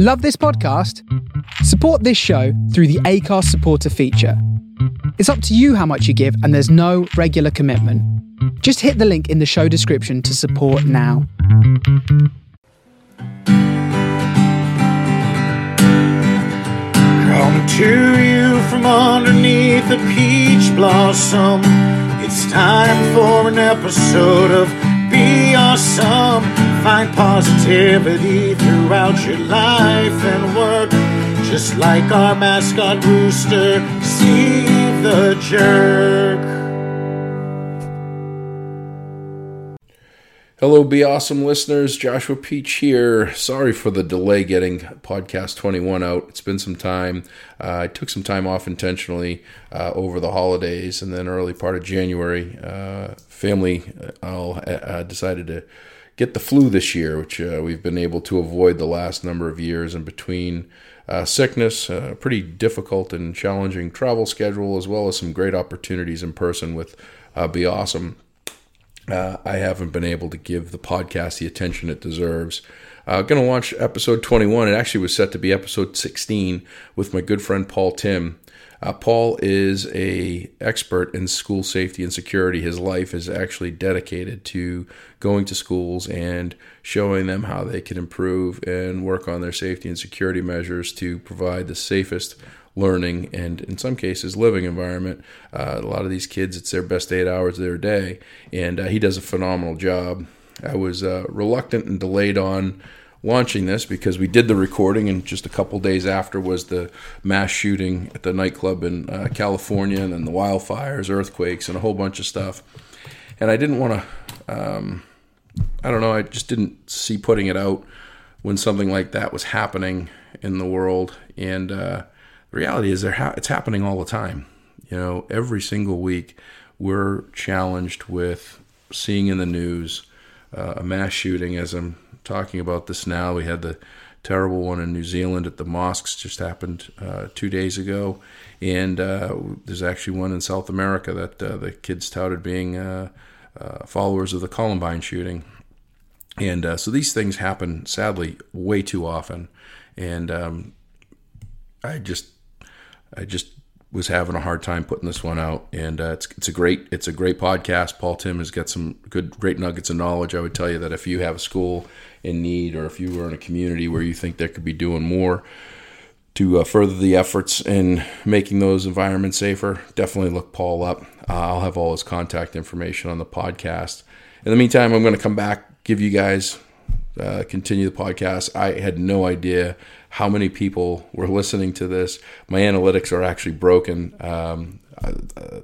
Love this podcast? Support this show through the Anchor supporter feature. It's up to you how much you give, and there's no regular commitment. Just hit the link in the show description to support now. Come to you from underneath a peach blossom. It's time for an episode of Be Awesome. Find positivity throughout your life and work. Just like our mascot rooster, Steve the Jerk. Hello, Be Awesome listeners. Joshua Peach here. Sorry for the delay getting podcast 21 out. It's been some time. Uh, I took some time off intentionally uh, over the holidays and then early part of January. Uh, family all uh, decided to get the flu this year, which uh, we've been able to avoid the last number of years. And between uh, sickness, a pretty difficult and challenging travel schedule, as well as some great opportunities in person with Be Awesome uh, I haven't been able to give the podcast the attention it deserves. Uh, going to launch episode 21. It actually was set to be episode 16 with my good friend Paul Timm. Uh, Paul is a expert in school safety and security. His life is actually dedicated to going to schools and showing them how they can improve and work on their safety and security measures to provide the safest learning and in some cases living environment. Uh, a lot of these kids, it's their best eight hours of their day, and uh, he does a phenomenal job. I was uh, reluctant and delayed on launching this because we did the recording, and just a couple days after was the mass shooting at the nightclub in uh, California, and then the wildfires, earthquakes, and a whole bunch of stuff. And I didn't want to. Um, I don't know. I just didn't see putting it out when something like that was happening in the world, and uh, the reality is ha- it's happening all the time. You know, every single week we're challenged with seeing in the news uh, a mass shooting. As I'm talking about this now, we had the terrible one in New Zealand at the mosques just happened uh, two days ago, and uh, there's actually one in South America that uh, the kids touted being uh, uh, followers of the Columbine shooting. And so these things happen, sadly, way too often. And um, I just I just was having a hard time putting this one out, and uh, it's it's a great it's a great podcast. Paul Timm has got some good great nuggets of knowledge. I would tell you that if you have a school in need, or if you were in a community where you think they could be doing more to uh, further the efforts in making those environments safer, definitely look Paul up. Uh, I'll have all his contact information on the podcast. In the meantime, I'm going to come back, give you guys uh, continue the podcast. I had no idea how many people were listening to this. My analytics are actually broken. Um, uh,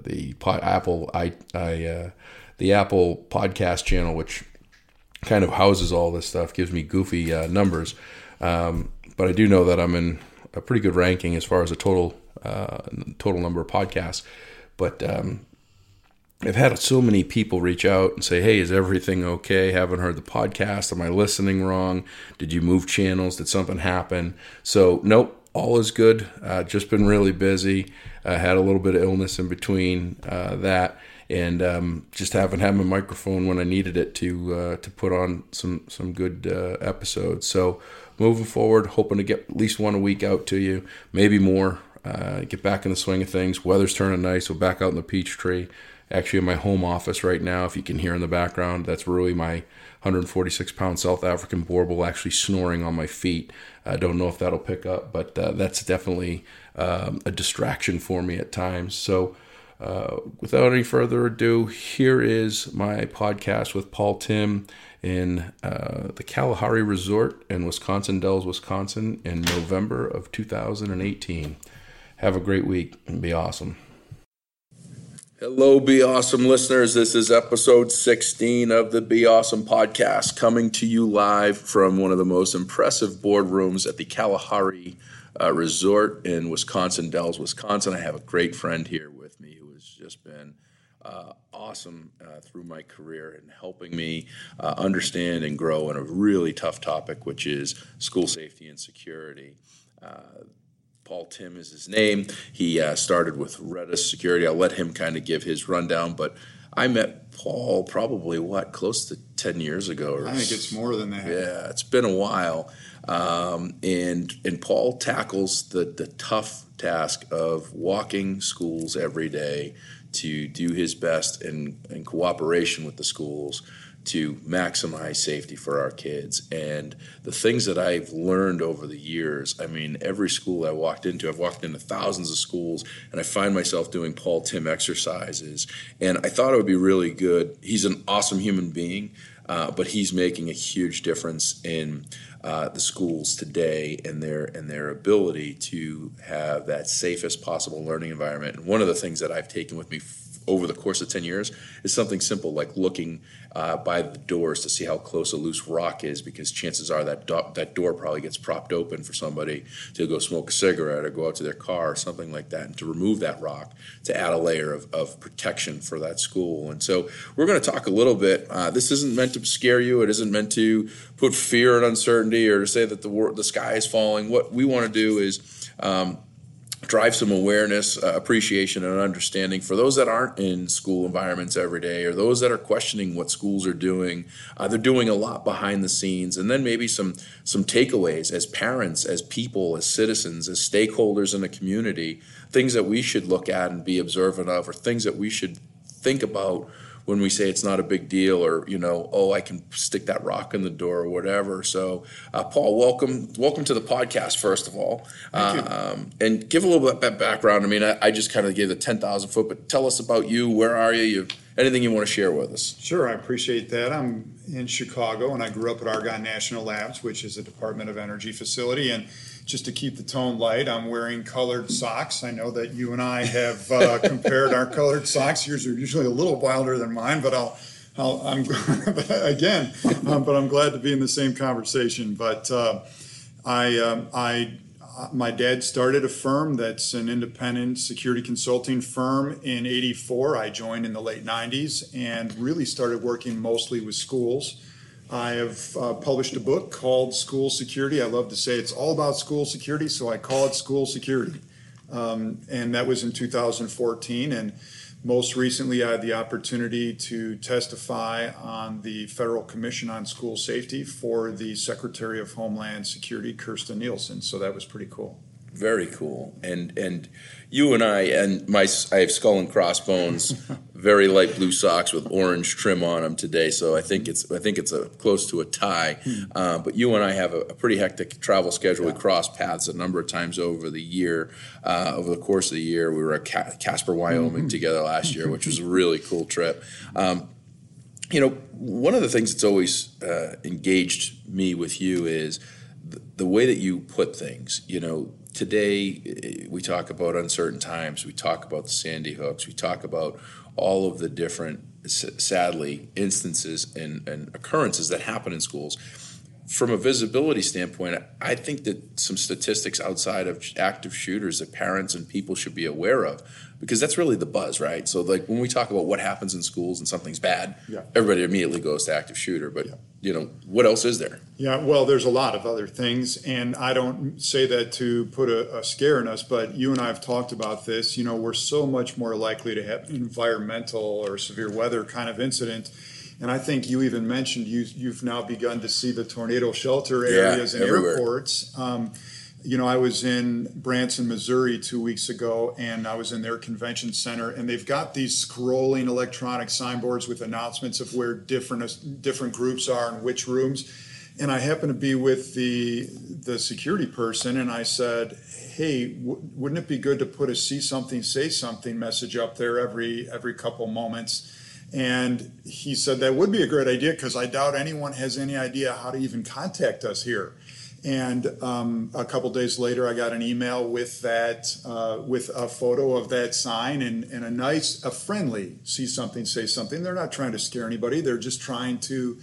the Apple, I, I uh, the Apple podcast channel, which kind of houses all this stuff, gives me goofy uh, numbers. Um, but I do know that I'm in a pretty good ranking as far as a total uh, total number of podcasts. But um, I've had so many people reach out and say, Hey, is everything okay? Haven't heard the podcast. Am I listening wrong? Did you move channels? Did something happen? So, nope, all is good. Uh, just been really busy. I had a little bit of illness in between uh, that, and um, just haven't had my microphone when I needed it to uh, to put on some some good uh, episodes. So, moving forward, hoping to get at least one a week out to you, maybe more. Uh, get back in the swing of things. Weather's turning nice. We're back out in the peach tree actually in my home office right now. If you can hear in the background, that's really my 146 pound South African Boerboel actually snoring on my feet. I don't know if that'll pick up, but uh, that's definitely um, a distraction for me at times. So, uh, without any further ado, here is my podcast with Paul Timm in uh, the Kalahari Resort in Wisconsin Dells, Wisconsin in November of 2018. Have a great week and be awesome. Hello, Be Awesome listeners. This is episode 16 of the Be Awesome podcast, coming to you live from one of the most impressive boardrooms at the Kalahari uh, Resort in Wisconsin Dells, Wisconsin. I have a great friend here with me who has just been uh, awesome uh, through my career in helping me uh, understand and grow in a really tough topic, which is school safety and security. Paul Timm is his name. He uh, started with RETA Security. I'll let him kind of give his rundown, but I met Paul probably what close to ten years ago. Or I think it's more than that. Yeah, it's been a while, um, and and Paul tackles the the tough task of walking schools every day to do his best in, in cooperation with the schools to maximize safety for our kids. And the things that I've learned over the years, I mean, every school I walked into, I've walked into thousands of schools, and I find myself doing Paul Timm exercises. And I thought it would be really good. He's an awesome human being, uh, but he's making a huge difference in. Uh, the schools today and their and their ability to have that safest possible learning environment. And one of the things that I've taken with me over the course of 10 years is something simple like looking uh, by the doors to see how close a loose rock is because chances are that do- that door probably gets propped open for somebody to go smoke a cigarette or go out to their car or something like that and to remove that rock to add a layer of, of protection for that school and so we're going to talk a little bit uh, this isn't meant to scare you it isn't meant to put fear and uncertainty or to say that the, wor- the sky is falling what we want to do is um, drive some awareness, uh, appreciation, and understanding for those that aren't in school environments every day, or those that are questioning what schools are doing. Uh, they're doing a lot behind the scenes, and then maybe some some takeaways as parents, as people, as citizens, as stakeholders in a community, things that we should look at and be observant of, or things that we should think about when we say it's not a big deal or you know oh i can stick that rock in the door or whatever. So uh, paul welcome welcome to the podcast first of all. Um, and give a little bit of background. I mean i, I just kind of gave the 10000 foot but tell us about you. Where are you? You anything you want to share with us? Sure, I appreciate that. I'm in Chicago and I grew up at Argonne National Labs, which is a Department of Energy facility. And just to keep the tone light, I'm wearing colored socks. I know that you and I have uh, compared our colored socks. Yours are usually a little wilder than mine, but I'll. I'll I'm again, um, but I'm glad to be in the same conversation. But uh, I, um, I my dad started a firm that's an independent security consulting firm in 84 i joined in the late 90s and really started working mostly with schools i have uh, published a book called school security i love to say it's all about school security so i call it school security um, and that was in 2014 and most recently, I had the opportunity to testify on the Federal Commission on School Safety for the Secretary of Homeland Security, Kirstjen Nielsen. So that was pretty cool. Very cool. And and you and i and my i have skull and crossbones very light blue socks with orange trim on them today so i think it's i think it's a close to a tie. Uh, but you and i have a, a pretty hectic travel schedule. We cross paths a number of times over the year uh, over the course of the year. We were at Ca- casper wyoming together last year which was a really cool trip. Um, you know, one of the things that's always uh, engaged me with you is the, the way that you put things. You know, today eh, we talk about uncertain times, we talk about the Sandy hooks, we talk about all of the different, sadly, instances and, and occurrences that happen in schools. From a visibility standpoint, I think that some statistics outside of active shooters that parents and people should be aware of, because that's really the buzz, right? So, like when we talk about what happens in schools and something's bad, Yeah. everybody immediately goes to active shooter. But you know, what else is there? Yeah, well, there's a lot of other things, and I don't say that to put a, a scare in us, but you and I have talked about this. You know, we're so much more likely to have environmental or severe weather kind of incident. And I think you even mentioned you, you've now begun to see the tornado shelter Yeah, areas and everywhere. airports. Um, you know, I was in Branson, Missouri two weeks ago, and I was in their convention center, and they've got these scrolling electronic signboards with announcements of where different different groups are in which rooms. And I happened to be with the the security person, and I said, "Hey, w- wouldn't it be good to put a see something, say something message up there every every couple moments?" And he said that would be a great idea because I doubt anyone has any idea how to even contact us here. And um, a couple days later, I got an email with that, uh, with a photo of that sign and, and a nice, a friendly see something, say something. They're not trying to scare anybody. They're just trying to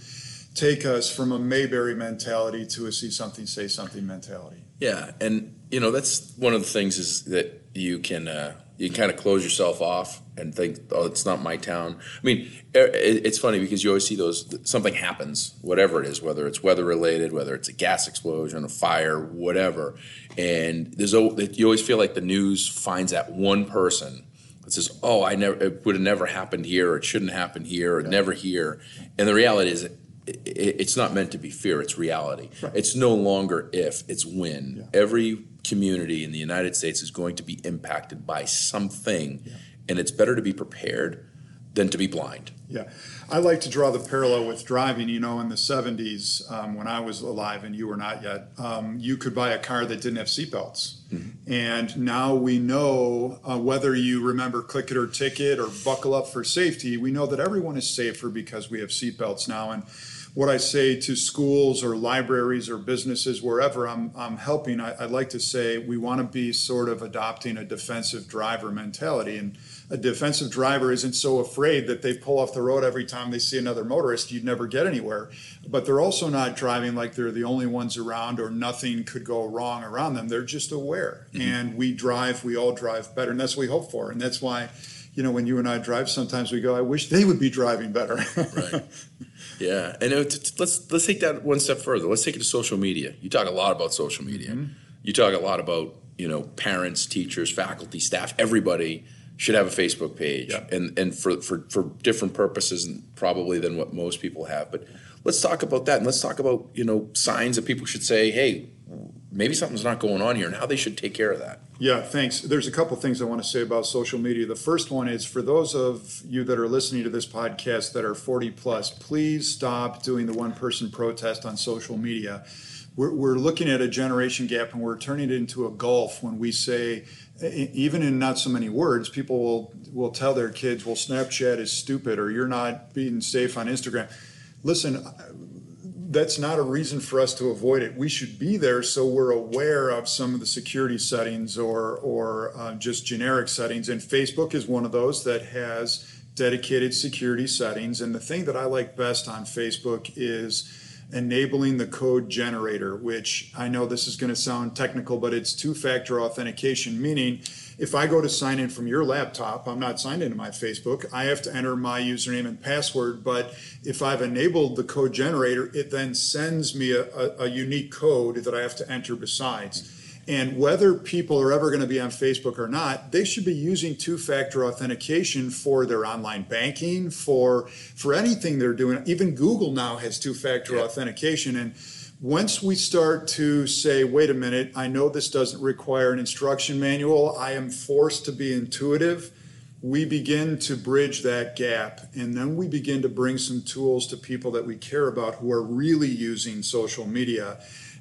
take us from a Mayberry mentality to a see something, say something mentality. Yeah, and you know that's one of the things is that you can uh, you kind of close yourself off and think, oh, it's not my town. I mean, it's funny because you always see those something happens, whatever it is, whether it's weather related, whether it's a gas explosion, a fire, whatever, and there's you always feel like the news finds that one person that says, "Oh, I never it would have never happened here, or it shouldn't happen here, or never here," and the reality is. It, it's not meant to be fear, it's reality. Right. It's no longer if, it's when. Yeah. Every community in the United States is going to be impacted by something, and it's better to be prepared than to be blind. Yeah, I like to draw the parallel with driving. You know, in the '70s, um, when I was alive and you were not yet, um, you could buy a car that didn't have seatbelts, and now we know uh, whether you remember click it or ticket or buckle up for safety. We know that everyone is safer because we have seatbelts now, and what I say to schools or libraries or businesses, wherever I'm, I'm helping, I, I like to say we want to be sort of adopting a defensive driver mentality. And a defensive driver isn't so afraid that they pull off the road every time they see another motorist. You'd never get anywhere. But they're also not driving like they're the only ones around or nothing could go wrong around them. They're just aware. Mm-hmm. And we drive, we all drive better. And that's what we hope for. And that's why you know, when you and I drive, sometimes we go, I wish they would be driving better. Right. Yeah, and it, let's let's take that one step further. Let's take it to social media. You talk a lot about social media. Mm-hmm. You talk a lot about you know parents, teachers, faculty, staff. Everybody should have a Facebook page, Yeah. and and for, for for different purposes, and probably than what most people have. But let's talk about that, and let's talk about you know signs that people should say, hey, maybe something's not going on here, and how they should take care of that. Yeah, thanks. There's a couple things I want to say about social media. The first one is for those of you that are listening to this podcast that are 40 plus, please stop doing the one person protest on social media. We're, we're looking at a generation gap and we're turning it into a gulf when we say, even in not so many words, people will, will tell their kids, well, Snapchat is stupid or you're not being safe on Instagram. Listen, that's not a reason for us to avoid it. We should be there so we're aware of some of the security settings or or uh, just generic settings. And Facebook is one of those that has dedicated security settings. And the thing that I like best on Facebook is enabling the code generator, which I know this is going to sound technical, but it's two-factor authentication, meaning if I go to sign in from your laptop, I'm not signed into my Facebook. I have to enter my username and password. But if I've enabled the code generator, it then sends me a, a, a unique code that I have to enter besides. And whether people are ever going to be on Facebook or not, they should be using two-factor authentication for their online banking, for for anything they're doing. Even Google now has two-factor Yeah. authentication. And once we start to say, wait a minute, I know this doesn't require an instruction manual, I am forced to be intuitive, we begin to bridge that gap. And then we begin to bring some tools to people that we care about who are really using social media.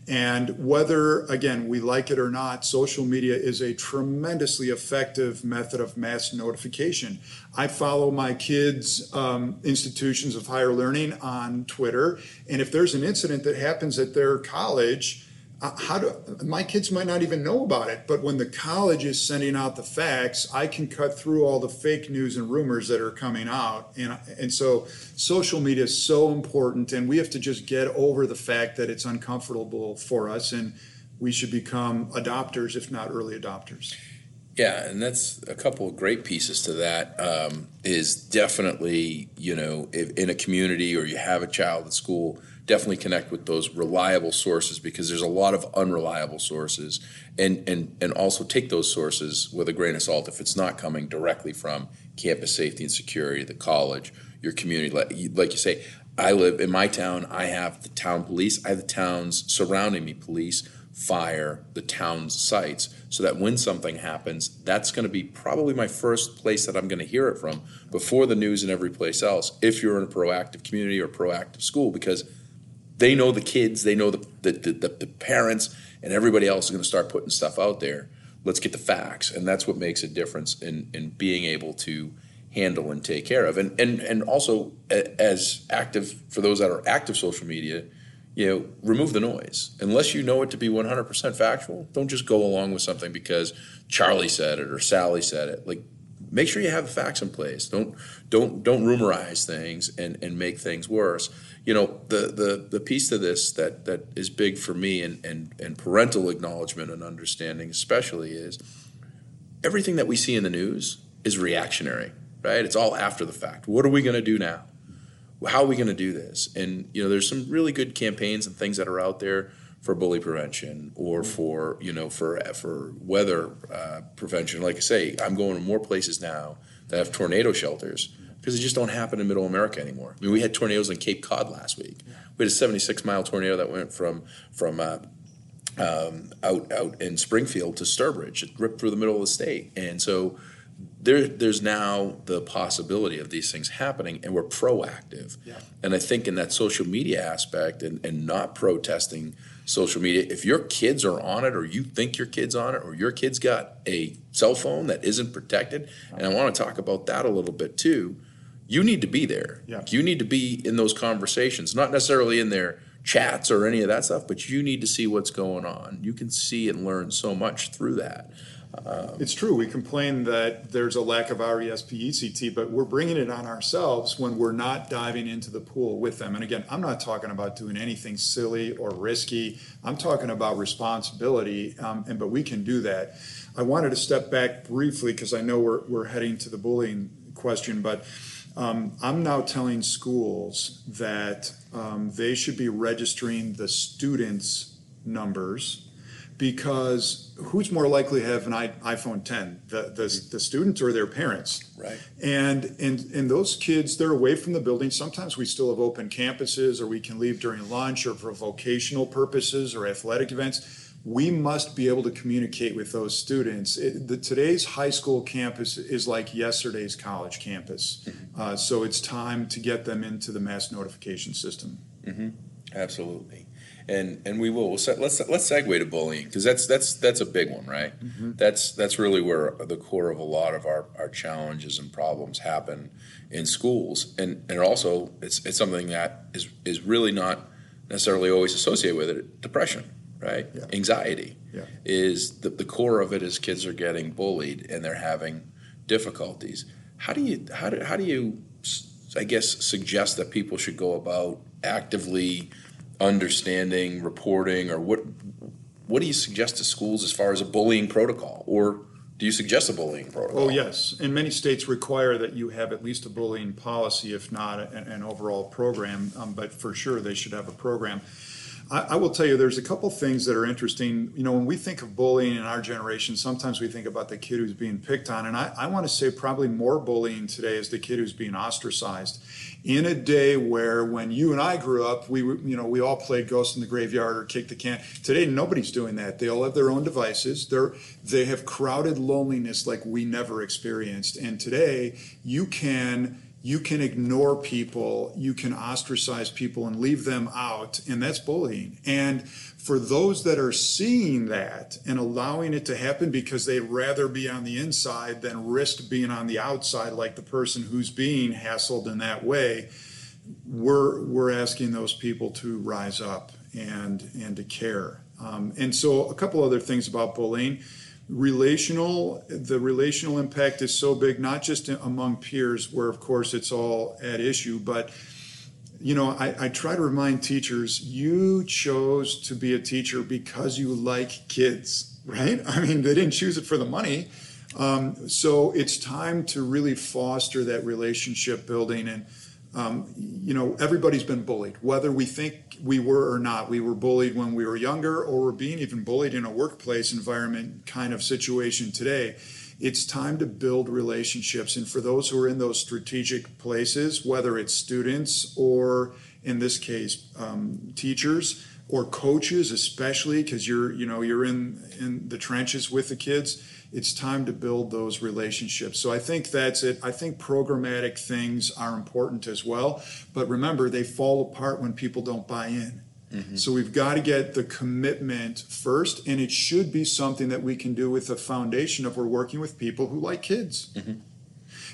And whether, again, we like it or not, social media is a tremendously effective method of mass notification. I follow my kids' um, institutions of higher learning on Twitter, and if there's an incident that happens at their college, uh, how do my kids might not even know about it but when the college is sending out the facts i can cut through all the fake news and rumors that are coming out and and so social media is so important and we have to just get over the fact that it's uncomfortable for us and we should become adopters if not early adopters Yeah, and that's a couple of great pieces to that. Um, is definitely you know if in a community or you have a child at school, definitely connect with those reliable sources because there's a lot of unreliable sources, and and and also take those sources with a grain of salt if it's not coming directly from campus safety and security, the college, your community. Like you, say, I live in my town. I have the town police. I have the towns surrounding me, police fire the town's sites so that when something happens that's going to be probably my first place that i'm going to hear it from before the news and every place else if you're in a proactive community or proactive school because they know the kids they know the, the, the, the parents and everybody else is going to start putting stuff out there let's get the facts and that's what makes a difference in, in being able to handle and take care of and, and, and also as active for those that are active social media you know, remove the noise. Unless you know it to be 100% factual, don't just go along with something because Charlie said it or Sally said it. Like, make sure you have the facts in place. Don't don't don't rumorize things and and make things worse. You know, the the the piece to this that that is big for me and and and parental acknowledgement and understanding especially is everything that we see in the news is reactionary, right? It's all after the fact. What are we going to do now? how are we going to do this? And you know, there's some really good campaigns and things that are out there for bully prevention or for you know for for weather uh, prevention. Like I say, I'm going to more places now that have tornado shelters because they just don't happen in Middle America anymore. I mean, we had tornadoes in Cape Cod last week. We had a 76 mile tornado that went from from uh, um, out out in Springfield to Sturbridge. It ripped through the middle of the state, and so there, there's now the possibility of these things happening, and we're proactive. Yeah. And I think in that social media aspect and, and not protesting social media, if your kids are on it, or you think your kid's on it, or your kid's got a cell phone that isn't protected, and I want to talk about that a little bit too, you need to be there. Yeah. You need to be in those conversations, not necessarily in their chats or any of that stuff, but you need to see what's going on. You can see and learn so much through that. It's true. We complain that there's a lack of RESPECT, but we're bringing it on ourselves when we're not diving into the pool with them. And again, I'm not talking about doing anything silly or risky. I'm talking about responsibility, um, and but we can do that. I wanted to step back briefly because I know we're we're heading to the bullying question, but. Um, I'm now telling schools that um, they should be registering the students' numbers because who's more likely to have an I- iPhone 10, the, the, the students or their parents? Right. And, and and those kids, they're away from the building. Sometimes we still have open campuses, or we can leave during lunch, or for vocational purposes or athletic events. We must be able to communicate with those students. It, the, today's high school campus is like yesterday's college campus, mm-hmm. uh, so it's time to get them into the mass notification system. Mm-hmm. Absolutely, and and we will. We'll se- let's let's segue to bullying because that's that's that's a big one, right? Mm-hmm. That's that's really where the core of a lot of our, our challenges and problems happen in schools, and and also it's it's something that is is really not necessarily always associated with it. Depression, right? Yeah. Anxiety Yeah. is the the core of it. Is kids are getting bullied and they're having difficulties. How do you how do how do you I guess suggest that people should go about actively understanding, reporting, or what what do you suggest to schools as far as a bullying protocol, or do you suggest a bullying protocol? Oh, yes. And many states require that you have at least a bullying policy, if not an, an overall program. Um, but for sure, they should have a program. I, I will tell you, there's a couple things that are interesting. You know, when we think of bullying in our generation, sometimes we think about the kid who's being picked on. And I, I want to say probably more bullying today is the kid who's being ostracized. In a day where when you and I grew up, we you know, we all played Ghost in the Graveyard or Kick the Can. Today, nobody's doing that. They all have their own devices. They're, they have crowded loneliness like we never experienced. And today, you can you can ignore people, you can ostracize people and leave them out, and that's bullying. And for those that are seeing that and allowing it to happen because they'd rather be on the inside than risk being on the outside, like the person who's being hassled in that way, we're we're asking those people to rise up and and to care. Um, and so, a couple other things about bullying relational the relational impact is so big not just among peers where of course it's all at issue but you know I, I, try to remind teachers you chose to be a teacher because you like kids right? I mean they didn't choose it for the money. Um, so it's time to really foster that relationship building and um, you know everybody's been bullied. Whether we think we were or not we were bullied when we were younger or we're being even bullied in a workplace environment kind of situation today. It's time to build relationships. And for those who are in those strategic places whether it's students or in this case um, teachers or coaches especially because you're you know you're in in the trenches with the kids it's time to build those relationships. So I think that's it. I think programmatic things are important as well. But remember, they fall apart when people don't buy in. Mm-hmm. So we've got to get the commitment first, and it should be something that we can do with the foundation of we're working with people who like kids. Mm-hmm.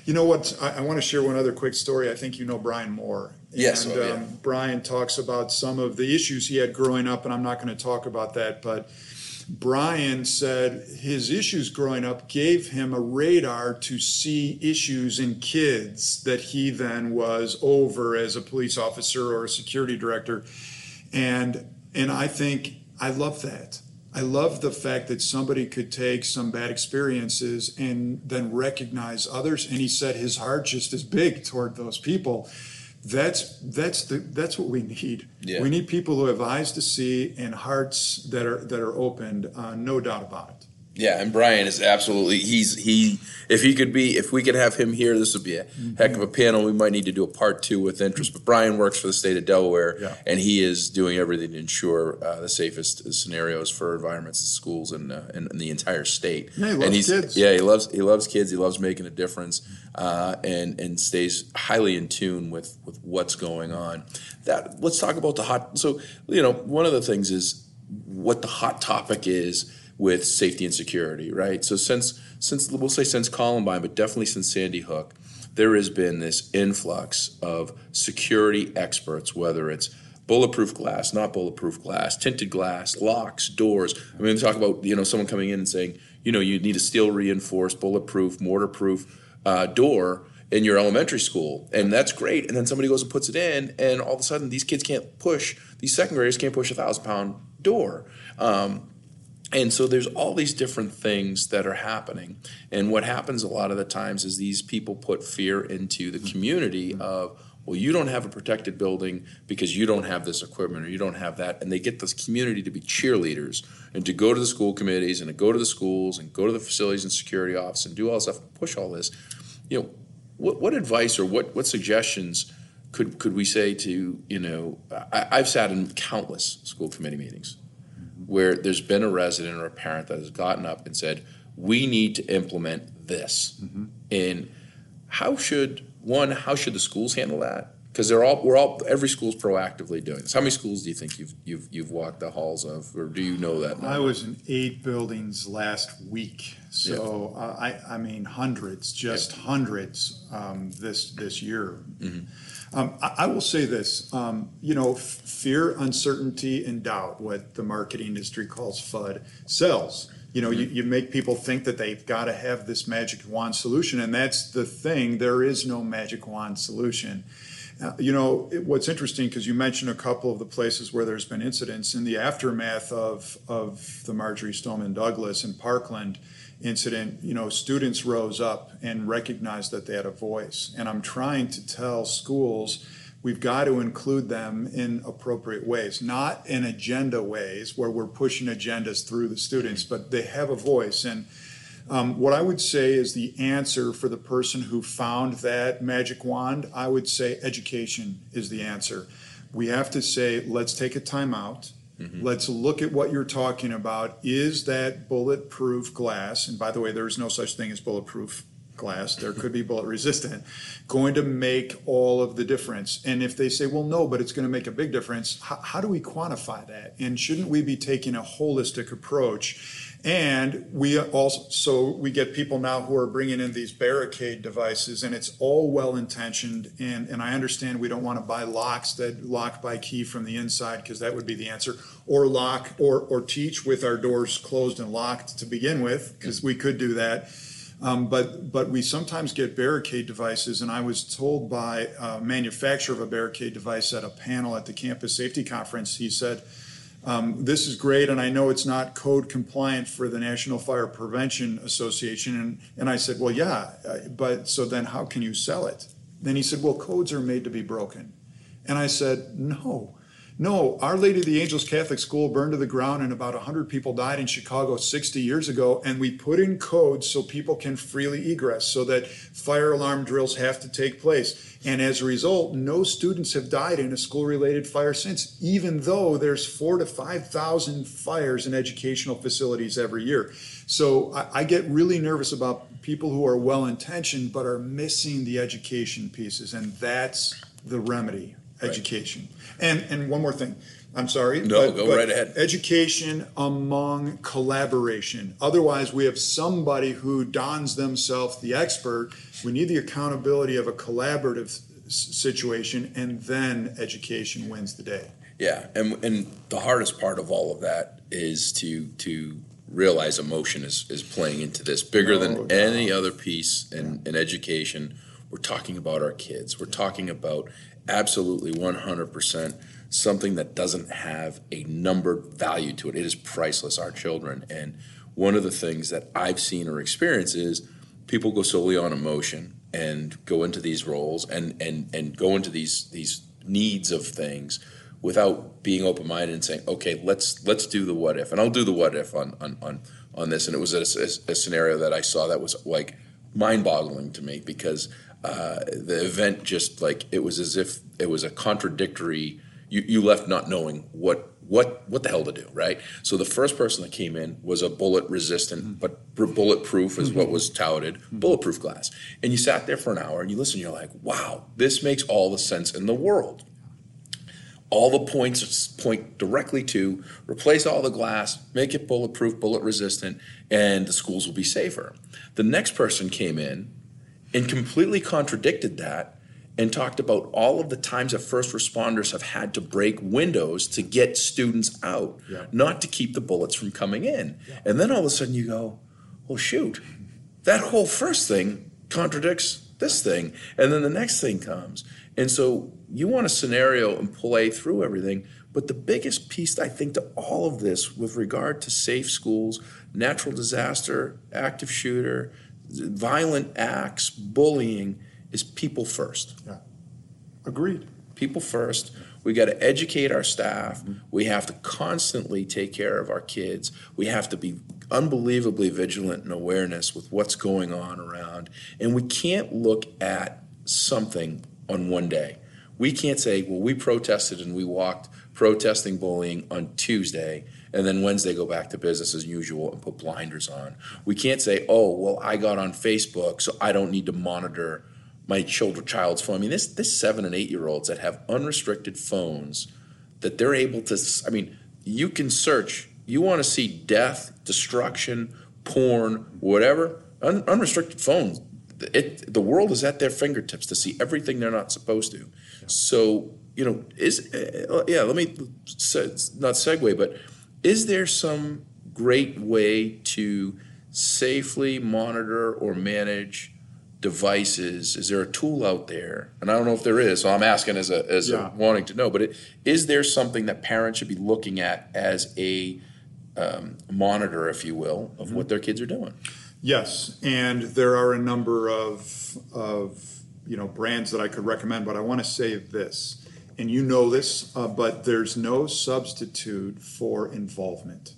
You know what? I, I, want to share one other quick story. I think you know Brian Moore. Yes. And oh, yeah. um, Brian talks about some of the issues he had growing up, and I'm not going to talk about that, but Brian said his issues growing up gave him a radar to see issues in kids that he then was over as a police officer or a security director. And and I think I love that. I love the fact that somebody could take some bad experiences and then recognize others. And he said his heart just is big toward those people that's that's the that's what we need. Yeah. We need people who have eyes to see and hearts that are that are opened. Uh, no doubt about it. Yeah, and Brian is absolutely he's he if he could be if we could have him here, this would be a heck of a panel. We might need to do a part two with interest. But Brian works for the state of Delaware, Yeah. and he is doing everything to ensure uh, the safest scenarios for environments and schools and uh, in, in the entire state. Yeah, he and loves he's, kids. Yeah, he loves he loves kids. He loves making a difference, uh, and and stays highly in tune with with what's going on. That let's talk about the hot. So you know, one of the things is what the hot topic is with safety and security, right? So since since we'll say since Columbine, but definitely since Sandy Hook, there has been this influx of security experts, whether it's bulletproof glass, not bulletproof glass, tinted glass, locks, doors. I mean, talk about you know someone coming in and saying, you know, you need a steel reinforced, bulletproof, mortar-proof uh, door in your elementary school, and that's great. And then somebody goes and puts it in, and all of a sudden, these kids can't push. These second graders can't push a thousand-pound door. Um, and so there's all these different things that are happening. And what happens a lot of the times is these people put fear into the mm-hmm. community of, well, you don't have a protected building because you don't have this equipment or you don't have that. And they get this community to be cheerleaders and to go to the school committees and to go to the schools and go to the facilities and security office and do all this stuff, push all this. You know, what, what advice or what, what suggestions could, could we say to, you know, I, I've sat in countless school committee meetings where there's been a resident or a parent that has gotten up and said, "We need to implement this." And how should one? How should the schools handle that? Because they're all we're all every school's proactively doing this. How many schools do you think you've you've you've walked the halls of, or do you know that? I was in eight buildings last week, so uh, I I mean hundreds, just hundreds um, this this year. Um, I, I will say this, um, you know, f- fear, uncertainty, and doubt, what the marketing industry calls FUD, sells. You know, you, you make people think that they've got to have this magic wand solution, and that's the thing. There is no magic wand solution. Uh, you know, it, what's interesting because you mentioned a couple of the places where there's been incidents in the aftermath of of the Marjory Stoneman Douglas and Parkland incident. You know, students rose up and recognized that they had a voice, and I'm trying to tell schools. We've got to include them in appropriate ways, not in agenda ways where we're pushing agendas through the students, but they have a voice. And um, what I would say is the answer for the person who found that magic wand, I would say education is the answer. We have to say, let's take a time out. Let's look at what you're talking about. Is that bulletproof glass? And by the way, there is no such thing as bulletproof glass. There could be bullet resistant. Going to make all of the difference. And if they say, well, no, but it's going to make a big difference, how do we quantify that? And shouldn't we be taking a holistic approach? And we also, so we get people now who are bringing in these barricade devices, and it's all well intentioned. And, and I understand we don't want to buy locks that lock by key from the inside because that would be the answer, or lock or, or teach with our doors closed and locked to begin with, because we could do that. Um, but but we sometimes get barricade devices, and I was told by a manufacturer of a barricade device at a panel at the campus safety conference. He said, um, "This is great, and I know it's not code compliant for the National Fire Prevention Association." And and I said, "Well, yeah, uh, but so then how can you sell it?" Then he said, "Well, codes are made to be broken," and I said, "No." No, Our Lady of the Angels Catholic School burned to the ground and about 100 people died in Chicago 60 years ago. And we put in codes so people can freely egress, so that fire alarm drills have to take place. And as a result, no students have died in a school related fire since, even though there's four to 5,000 fires in educational facilities every year. So I, I get really nervous about people who are well intentioned but are missing the education pieces. And that's the remedy education. And and one more thing. I'm sorry. No, go right ahead. Education among collaboration. Otherwise, we have somebody who dons themselves the expert. We need the accountability of a collaborative s- situation, and then education wins the day. Yeah, and and the hardest part of all of that is to to realize emotion is, is playing into this bigger No than doubt. any other piece in, in education. We're talking about our kids. We're talking about absolutely 100% something that doesn't have a numbered value to it. It is priceless, our children. And one of the things that I've seen or experienced is people go solely on emotion and go into these roles and and and go into these these needs of things without being open minded and saying, okay, let's let's do the what if, and I'll do the what if on on on, on this. And it was a, a, a scenario that I saw that was like mind boggling to me because uh, the event just like it was as if it was a contradictory. You, you left not knowing what what what the hell to do, right? So the first person that came in was a bullet resistant, mm-hmm. but bulletproof is mm-hmm. what was touted, mm-hmm. bulletproof glass. And you sat there for an hour and you listen, you're like, wow, this makes all the sense in the world. All the points point directly to replace all the glass, make it bulletproof, bullet resistant, and the schools will be safer. The next person came in and completely contradicted that and talked about all of the times that first responders have had to break windows to get students out, yeah. not to keep the bullets from coming in. Yeah. And then all of a sudden you go, well, shoot, that whole first thing contradicts this thing. And then the next thing comes. And so you want a scenario and play through everything. But the biggest piece, I think, to all of this with regard to safe schools, natural disaster, active shooter, violent acts, bullying, is people first. Yeah. Agreed. People first. We got to educate our staff. Mm-hmm. We have to constantly take care of our kids. We have to be unbelievably vigilant and awareness with what's going on around. And we can't look at something on one day. We can't say, well, we protested and we walked protesting bullying on Tuesday and then Wednesday go back to business as usual and put blinders on. We can't say, oh, well, I got on Facebook, so I don't need to monitor my children, child's phone. I mean, this this seven and eight year olds that have unrestricted phones that they're able to. I mean, you can search. You want to see death, destruction, porn, whatever. Un, unrestricted phones. It, the world is at their fingertips to see everything they're not supposed to. So you know, is uh, yeah. Let me not segue, but is there some great way to safely monitor or manage? devices? Is there a tool out there? And I don't know if there is, so I'm asking as a as yeah. a wanting to know. But it, is there something that parents should be looking at as a um, monitor, if you will, of mm-hmm. what their kids are doing? Yes, and there are a number of of you know brands that I could recommend, but I want to say this, and you know this, uh, but there's no substitute for involvement.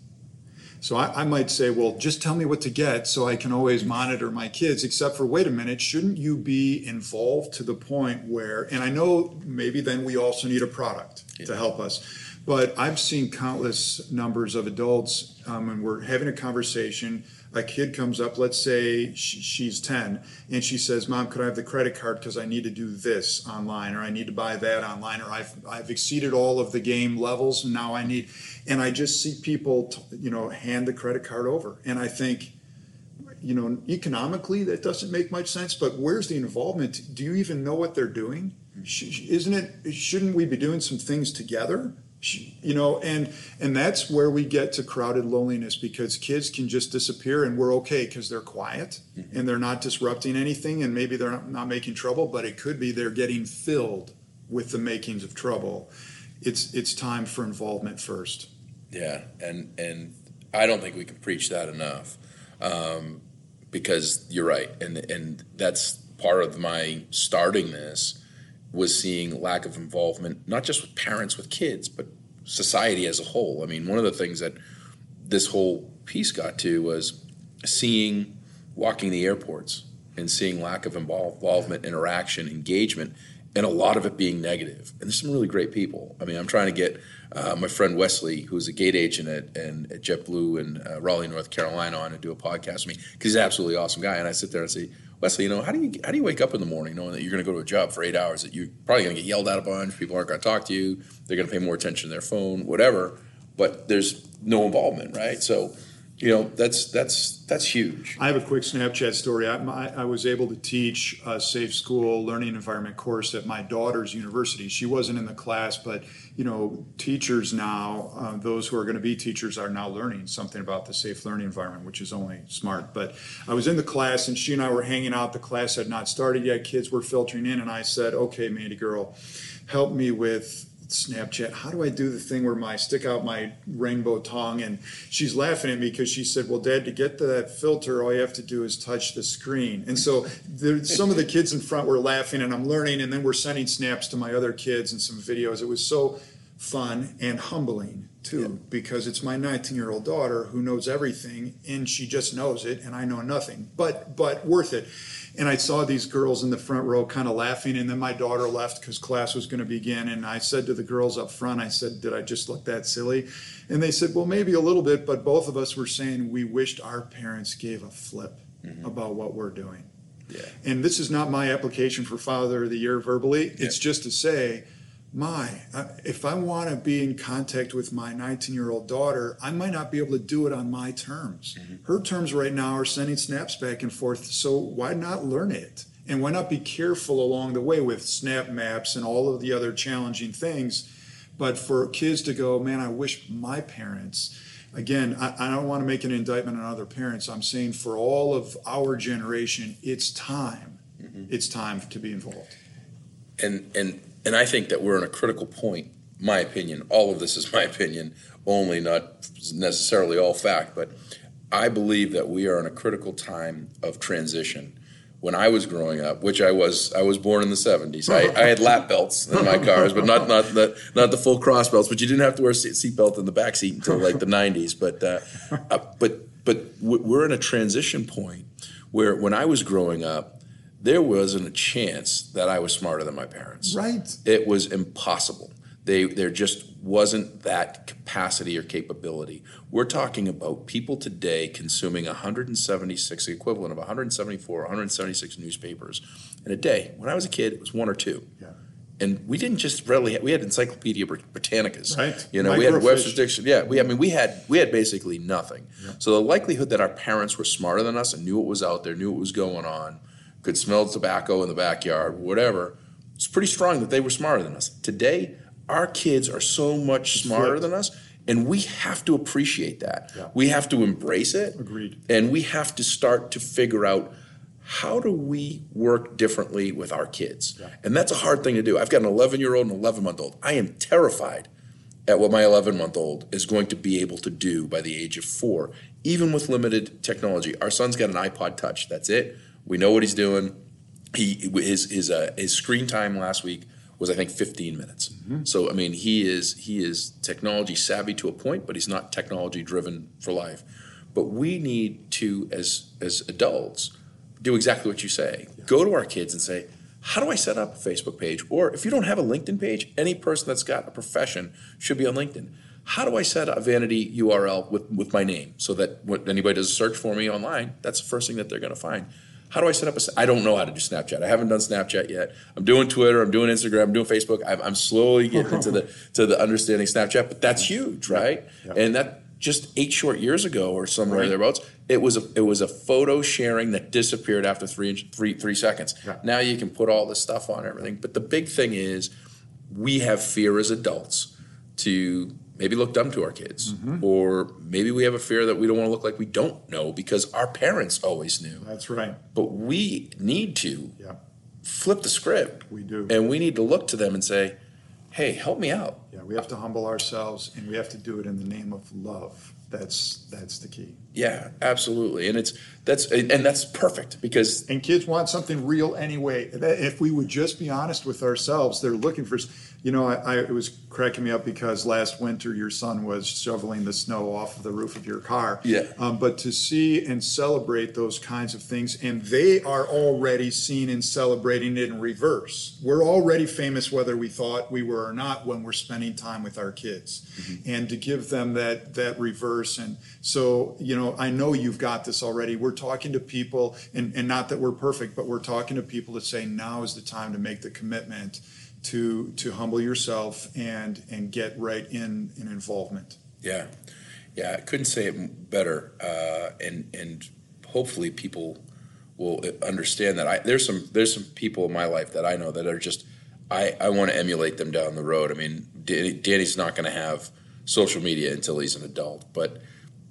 So I, I, might say, well, just tell me what to get so I can always monitor my kids, except for, wait a minute, shouldn't you be involved to the point where, and I know maybe then we also need a product yeah. to help us, but I've seen countless numbers of adults, um, and we're having a conversation a kid comes up, let's say she's 10, and she says, Mom, could I have the credit card because I need to do this online, or I need to buy that online, or I've, I've exceeded all of the game levels, and now I need, and I just see people, you know, hand the credit card over. And I think, you know, economically, that doesn't make much sense, but where's the involvement? Do you even know what they're doing? Isn't it, shouldn't we be doing some things together? You know and and that's where we get to crowded loneliness because kids can just disappear and we're okay because they're quiet mm-hmm. and they're not disrupting anything and maybe they're not, not making trouble but it could be they're getting filled with the makings of trouble it's it's time for involvement first yeah and and i don't think we can preach that enough um, because you're right and and that's part of my starting this was seeing lack of involvement, not just with parents with kids, but society as a whole. I mean, one of the things that this whole piece got to was seeing walking the airports and seeing lack of involvement, interaction, engagement, and a lot of it being negative. And there's some really great people. I mean, I'm trying to get uh, my friend Wesley, who's a gate agent at, and, at JetBlue in uh, Raleigh, North Carolina, on to do a podcast with me because he's an absolutely awesome guy. And I sit there and say, Wesley, you know, how do you how do you wake up in the morning knowing that you're going to go to a job for eight hours that you're probably going to get yelled at a bunch, people aren't going to talk to you, they're going to pay more attention to their phone, whatever, but there's no involvement, right? So you know that's that's that's huge. I have a quick Snapchat story. I, my, I, was able to teach a safe school learning environment course at my daughter's university. She wasn't in the class, but you know, teachers now, uh, those who are going to be teachers, are now learning something about the safe learning environment, which is only smart. But I was in the class, and she and I were hanging out. The class had not started yet. Kids were filtering in, and I said, "Okay, Mandy girl, help me with Snapchat. How do I do the thing where my stick out my rainbow tongue? And she's laughing at me because she said, "Well, Dad, to get to that filter, all you have to do is touch the screen." And so there, some of the kids in front were laughing, and I'm learning, and then we're sending snaps to my other kids and some videos. It was so fun and humbling too, yeah. because it's my 19 year old daughter who knows everything, and she just knows it, and I know nothing. But but worth it and I saw these girls in the front row kind of laughing. And then my daughter left because class was going to begin. And I said to the girls up front, I said, Did I just look that silly? And they said, Well, maybe a little bit. But both of us were saying we wished our parents gave a flip mm-hmm. about what we're doing. Yeah. And this is not my application for Father of the Year verbally. Yeah. It's just to say, my, uh, if I want to be in contact with my 19 year old daughter, I might not be able to do it on my terms. Mm-hmm. Her terms right now are sending snaps back and forth. So why not learn it? And why not be careful along the way with snap maps and all of the other challenging things? But for kids to go, man, I wish my parents, again, I, I don't want to make an indictment on other parents. I'm saying for all of our generation, it's time. Mm-hmm. It's time to be involved. And, and and I think that we're in a critical point. My opinion, all of this is my opinion, only not necessarily all fact, but I believe that we are in a critical time of transition. When I was growing up, which I was, I was born in the '70s. I, I had lap belts in my cars, but not not the not the full cross belts. But you didn't have to wear a seat seatbelt in the back seat until like the '90s. But uh, uh, but but we're in a transition point where when I was growing up, there wasn't a chance that I was smarter than my parents. Right. It was impossible. They, there just wasn't that capacity or capability. We're talking about people today consuming 176, the equivalent of 174, 176 newspapers in a day. When I was a kid, it was one or two. Yeah. And we didn't just readily we had Encyclopedia Britannicas, right? You know, we had Webster's Dictionary. Yeah, we I mean we had we had basically nothing. Yeah. So the likelihood that our parents were smarter than us and knew what was out there, knew what was going on, could smell tobacco in the backyard, whatever. It's pretty strong that they were smarter than us. Today, our kids are so much smarter than us, and we have to appreciate that. Yeah. We have to embrace it. Agreed. And we have to start to figure out how do we work differently with our kids? Yeah. And that's a hard thing to do. I've got an 11 year old and 11 month old. I am terrified at what my 11 month old is going to be able to do by the age of four, even with limited technology. Our son's got an iPod Touch. That's it. We know what he's doing. He his his uh, his screen time last week was I think 15 minutes. Mm-hmm. So I mean he is he is technology savvy to a point, but he's not technology driven for life. But we need to as as adults do exactly what you say. Yeah. Go to our kids and say, how do I set up a Facebook page? Or if you don't have a LinkedIn page, any person that's got a profession should be on LinkedIn. How do I set a vanity URL with, with my name so that when anybody does a search for me online, that's the first thing that they're going to find? How do I set up a? I don't know how to do Snapchat. I haven't done Snapchat yet. I'm doing Twitter. I'm doing Instagram. I'm doing Facebook. I'm, I'm slowly getting into the to the understanding Snapchat. But that's huge, right? Yeah. And that just eight short years ago or somewhere right. thereabouts, it was a it was a photo sharing that disappeared after three three three seconds. Yeah. Now you can put all this stuff on everything. But the big thing is, we have fear as adults to maybe look dumb to our kids. Mm-hmm. or maybe we have a fear that we don't want to look like we don't know because our parents always knew. That's right. But we need to yeah. flip the script. We do. And we need to look to them and say hey help me out. Yeah we have to humble ourselves and we have to do it in the name of love. That's that's the key. Yeah absolutely. And it's that's and that's perfect because and kids want something real anyway. If we would just be honest with ourselves they're looking for you know, I, I, it was cracking me up because last winter your son was shoveling the snow off of the roof of your car. Yeah. Um, but to see and celebrate those kinds of things, and they are already seen and celebrating it in reverse. We're already famous whether we thought we were or not when we're spending time with our kids, mm-hmm. and to give them that that reverse. And so, you know, I know you've got this already. We're talking to people, and, and not that we're perfect, but we're talking to people to say now is the time to make the commitment to to humble yourself and and get right in in involvement. Yeah, yeah, I couldn't say it better. Uh, and and hopefully people will understand that. I there's some there's some people in my life that I know that are just I I want to emulate them down the road. I mean, Danny, Danny's not going to have social media until he's an adult, but.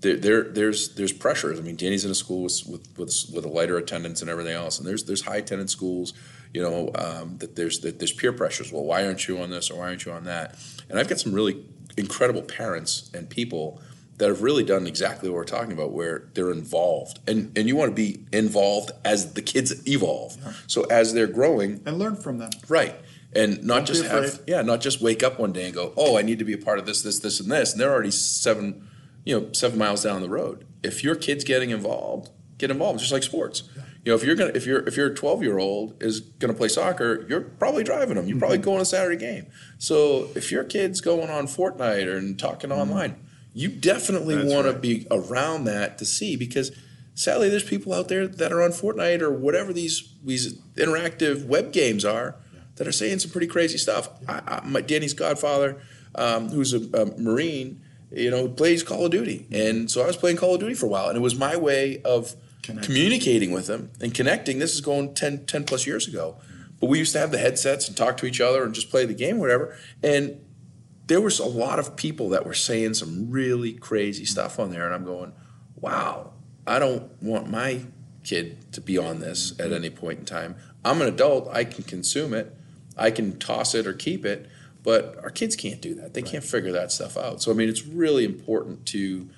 There, there, there's there's pressures. I mean, Danny's in a school with, with with with a lighter attendance and everything else, and there's there's high attendance schools You know um, that there's that there's peer pressures. Well, why aren't you on this or why aren't you on that? And I've got some really incredible parents and people that have really done exactly what we're talking about, where they're involved, and and you want to be involved as the kids evolve. Yeah. So as they're growing, and learn from them, right? And not Don't just have yeah, not just wake up one day and go, oh, I need to be a part of this, this, this, and this, and they're already seven, you know, seven miles down the road. If your kid's getting involved, get involved, just like sports. Yeah. You know, if you're gonna if you're if your 12 year old is gonna play soccer, you're probably driving them. You're mm-hmm. probably going to Saturday game. So if your kid's going on Fortnite or and talking mm-hmm. online you definitely want right. to be around that to see because sadly there's people out there that are on Fortnite or whatever these these interactive web games are yeah. that are saying some pretty crazy stuff. Yeah. I, I, my Danny's godfather, um, who's a, a, Marine, you know, plays Call of Duty, and so I was playing Call of Duty for a while, and it was my way of communicating with them and connecting. This is going 10, 10 plus years ago. But we used to have the headsets and talk to each other and just play the game, whatever. And there was a lot of people that were saying some really crazy stuff on there, and I'm going, wow, I don't want my kid to be on this at any point in time. I'm an adult, I can consume it, I can toss it or keep it, but our kids can't do that. They right. can't figure that stuff out. So, I mean, it's really important to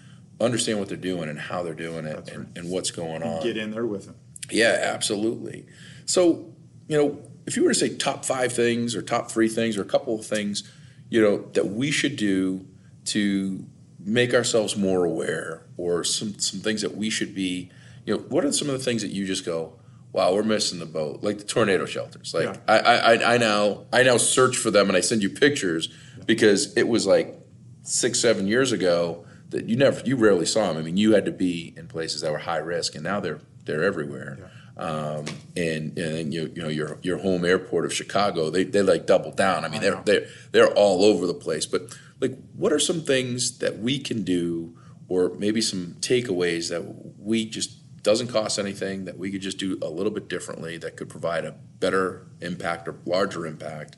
understand what they're doing and how they're doing it and, right. and, what's going on. Get in there with them. Yeah, absolutely. So, you know, if you were to say top five things or top three things or a couple of things you know, that we should do to make ourselves more aware or some, some things that we should be, you know, what are some of the things that you just go, wow, we're missing the boat, like the tornado shelters. Like yeah. I, I, I now, I now search for them and I send you pictures because it was like six, seven years ago that you never, you rarely saw them. I mean, you had to be in places that were high risk, and now they're they're everywhere. Yeah. Um, and and you, you know your your home airport of Chicago, they they like double down. I mean, they're they're they're all over the place. But like, what are some things that we can do, or maybe some takeaways that we just doesn't cost anything that we could just do a little bit differently that could provide a better impact or larger impact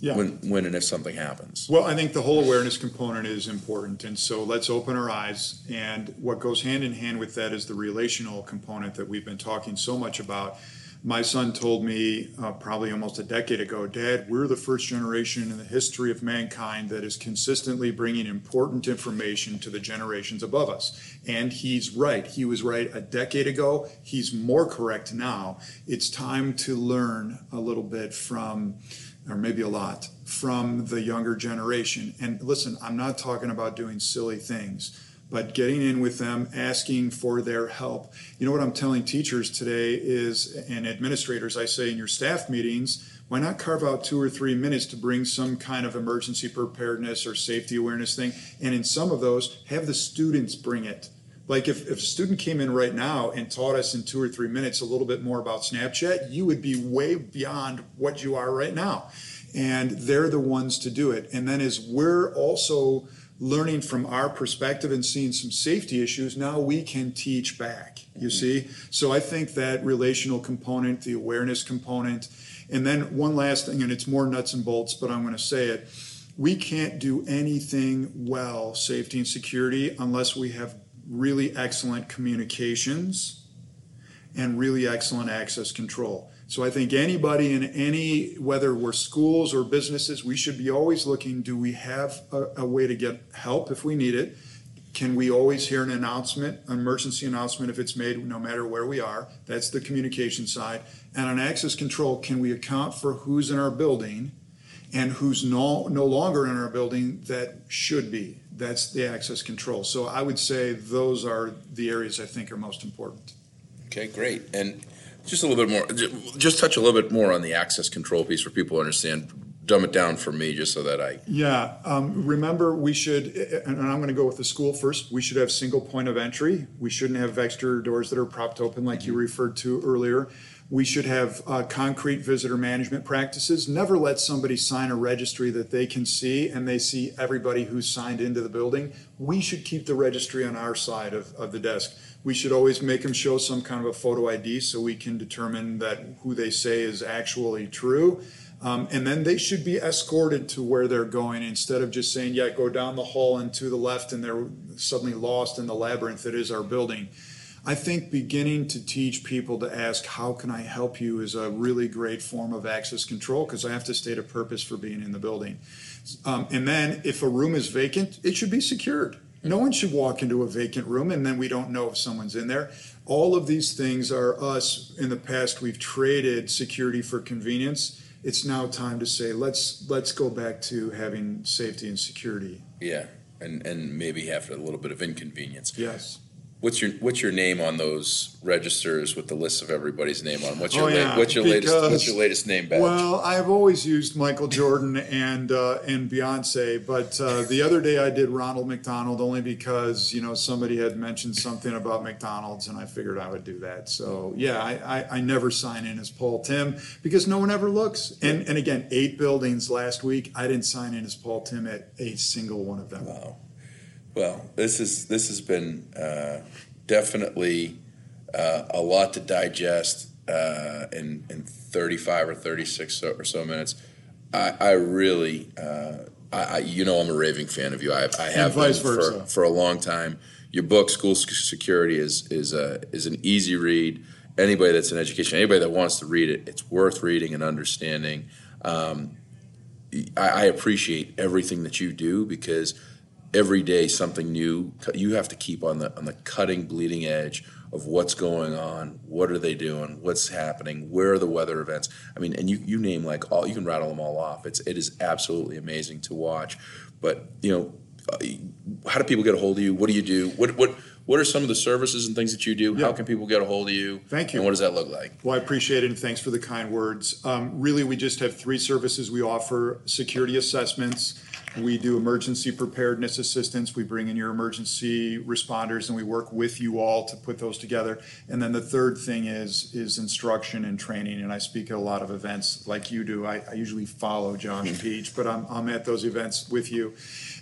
yeah. when, when and if something happens. Well, I think the whole awareness component is important. And so let's open our eyes. And what goes hand in hand with that is the relational component that we've been talking so much about. My son told me uh, probably almost a decade ago, Dad, we're the first generation in the history of mankind that is consistently bringing important information to the generations above us. And he's right. He was right a decade ago. He's more correct now. It's time to learn a little bit from or maybe a lot, from the younger generation. And listen, I'm not talking about doing silly things, but getting in with them, asking for their help. You know what I'm telling teachers today is, and administrators, I say in your staff meetings, why not carve out two or three minutes to bring some kind of emergency preparedness or safety awareness thing? And in some of those, have the students bring it. Like if, if a student came in right now and taught us in two or three minutes a little bit more about Snapchat, you would be way beyond what you are right now. And they're the ones to do it. And then as we're also learning from our perspective and seeing some safety issues, now we can teach back, you mm-hmm. see? So I think that relational component, the awareness component, and then one last thing, and it's more nuts and bolts, but I'm going to say it. We can't do anything well, safety and security, unless we have really excellent communications and really excellent access control. So I think anybody in any, whether we're schools or businesses, we should be always looking do we have a, a way to get help if we need it? Can we always hear an announcement, an emergency announcement if it's made, no matter where we are? That's the communication side. And on access control, can we account for who's in our building and who's no, no longer in our building that should be? That's the access control. So I would say those are the areas I think are most important. Okay, great. And just a little bit more, just touch a little bit more on the access control piece for people to understand. Dumb it down for me just so that I. Yeah. Um, remember, we should, and I'm going to go with the school first. We should have single point of entry. We shouldn't have exterior doors that are propped open like you referred to earlier. We should have uh, concrete visitor management practices. Never let somebody sign a registry that they can see and they see everybody who's signed into the building. We should keep the registry on our side of, of the desk. We should always make them show some kind of a photo ID so we can determine that who they say is actually true. Um, and then they should be escorted to where they're going instead of just saying, yeah, go down the hall and to the left, and they're suddenly lost in the labyrinth that is our building. I think beginning to teach people to ask, How can I help you? is a really great form of access control because I have to state a purpose for being in the building. Um, and then if a room is vacant, it should be secured. No one should walk into a vacant room and then we don't know if someone's in there. All of these things are us. In the past, we've traded security for convenience. It's now time to say let's let's go back to having safety and security. Yeah, and and maybe have a little bit of inconvenience. Yes. What's your what's your name on those registers with the list of everybody's name on? What's your Oh, la- what's your latest what's your latest name badge? Well, I've always used Michael Jordan and uh, and Beyonce, but uh, the other day I did Ronald McDonald only because you know somebody had mentioned something about McDonald's, and I figured I would do that. So yeah, I, I, I never sign in as Paul Timm because no one ever looks. And and again, eight buildings last week, I didn't sign in as Paul Timm at a single one of them. Wow. Well, this is this has been uh, definitely uh, a lot to digest uh, in in 35 or 36 so, or so minutes. I, I really, uh, I, I, you know, I'm a raving fan of you. I, I have been for, for a long time. Your book, School Security, is is a is an easy read. Anybody that's in education, anybody that wants to read it, it's worth reading and understanding. Um, I, I appreciate everything that you do because every day something new. You have to keep on the on the cutting, bleeding edge of what's going on. What are they doing? What's happening? Where are the weather events? I mean, and you you name like all you can rattle them all off. It's it is absolutely amazing to watch. But you know, uh, how do people get a hold of you? What do you do? What what what are some of the services and things that you do? How can people get a hold of you? Thank you. And what does that look like? Well, I appreciate it and thanks for the kind words. Um, really, we just have three services we offer security assessments. We do emergency preparedness assistance. We bring in your emergency responders and we work with you all to put those together. And then the third thing is is instruction and training. And I speak at a lot of events like you do. I, I usually follow Josh Peach, but I'm, I'm at those events with you.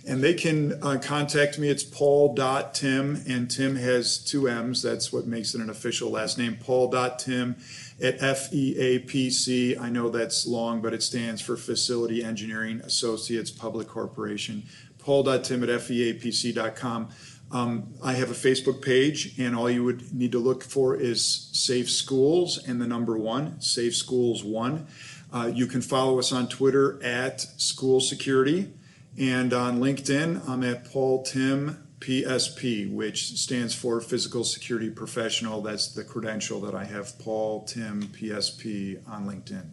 And they can uh, contact me. It's paul.timm, and Timm has two M's. That's what makes it an official last name. Paul.timm at FEAPC. I know that's long, but it stands for Facility Engineering Associates Public Corporation. Paul.timm at FEAPC.com. Um, I have a Facebook page, and all you would need to look for is Safe Schools and the number one, Safe Schools One. Uh, you can follow us on Twitter at School Security. And on LinkedIn, I'm at Paul Timm PSP, which stands for Physical Security Professional. That's the credential that I have, Paul Timm PSP on LinkedIn.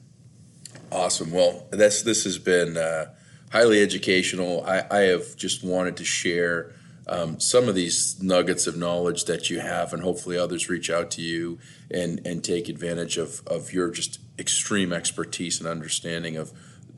Awesome. Well, that's this has been uh, highly educational. I, I have just wanted to share um, some of these nuggets of knowledge that you have, and hopefully others reach out to you and and take advantage of of your just extreme expertise and understanding of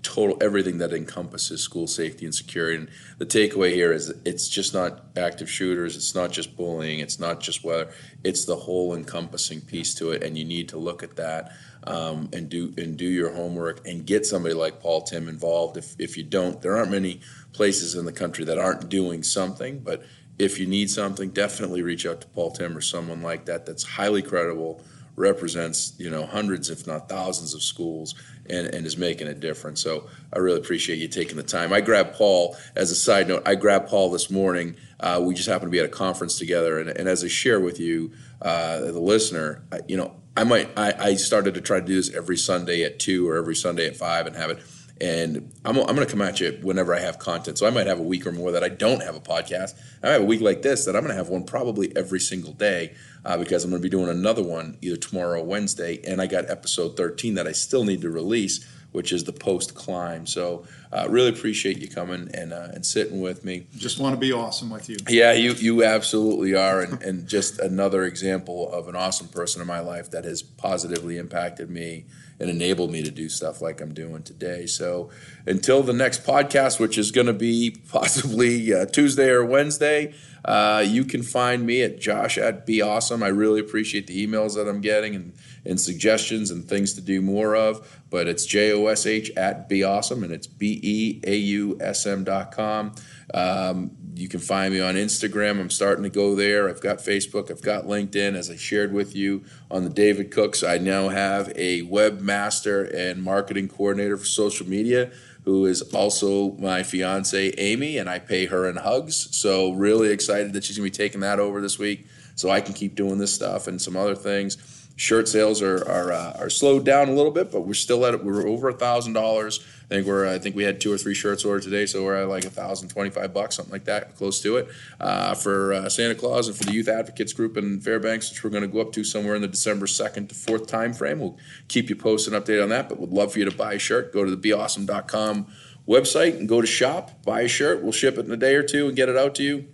total everything that encompasses school safety and security. And the takeaway here is it's just not active shooters, it's not just bullying, it's not just weather, it's the whole encompassing piece to it, and you need to look at that um, and do and do your homework and get somebody like Paul Timm involved. If if you don't, there aren't many places in the country that aren't doing something, but if you need something, definitely reach out to Paul Timm or someone like that that's highly credible, represents you know hundreds if not thousands of schools and, and is making a difference. So I really appreciate you taking the time. I grabbed Paul as a side note. I grabbed Paul this morning. Uh, we just happened to be at a conference together, and, and as I share with you, uh, the listener, you know, I might I, I started to try to do this every Sunday at two or every Sunday at five and have it. And I'm, I'm going to come at you whenever I have content. So I might have a week or more that I don't have a podcast. I have a week like this that I'm going to have one probably every single day uh, because I'm going to be doing another one either tomorrow or Wednesday. And I got episode 13 that I still need to release, which is the post climb. So uh, really appreciate you coming and uh, and sitting with me. Just want to be awesome with you. Yeah, you you absolutely are, and, and just another example of an awesome person in my life that has positively impacted me and enabled me to do stuff like I'm doing today. So until the next podcast, which is going to be possibly uh, Tuesday or Wednesday, uh, you can find me at Josh at Be Awesome. I really appreciate the emails that I'm getting and and suggestions and things to do more of. But it's J O S H at Be Awesome, and it's B E A U S M dot com. Um, you can find me on Instagram. I'm starting to go there. I've got Facebook. I've got LinkedIn. As I shared with you on the David Cooks, I now have a webmaster and marketing coordinator for social media who is also my fiance Amy, and I pay her in hugs. So really excited that she's gonna be taking that over this week, so I can keep doing this stuff and some other things. Shirt sales are are, uh, are slowed down a little bit, but we're still at it. We're over a thousand dollars. I think we're I think we had two or three shirts ordered today, so we're at like a thousand twenty five bucks, something like that, close to it, uh, for uh, Santa Claus and for the Youth Advocates Group in Fairbanks, which we're going to go up to somewhere in the December second to fourth time frame. We'll keep you posted and update on that, but would love for you to buy a shirt. Go to the beawesome.com website and go to shop, buy a shirt. We'll ship it in a day or two and get it out to you.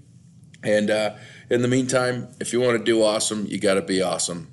And uh, in the meantime, if you want to do awesome, you got to be awesome.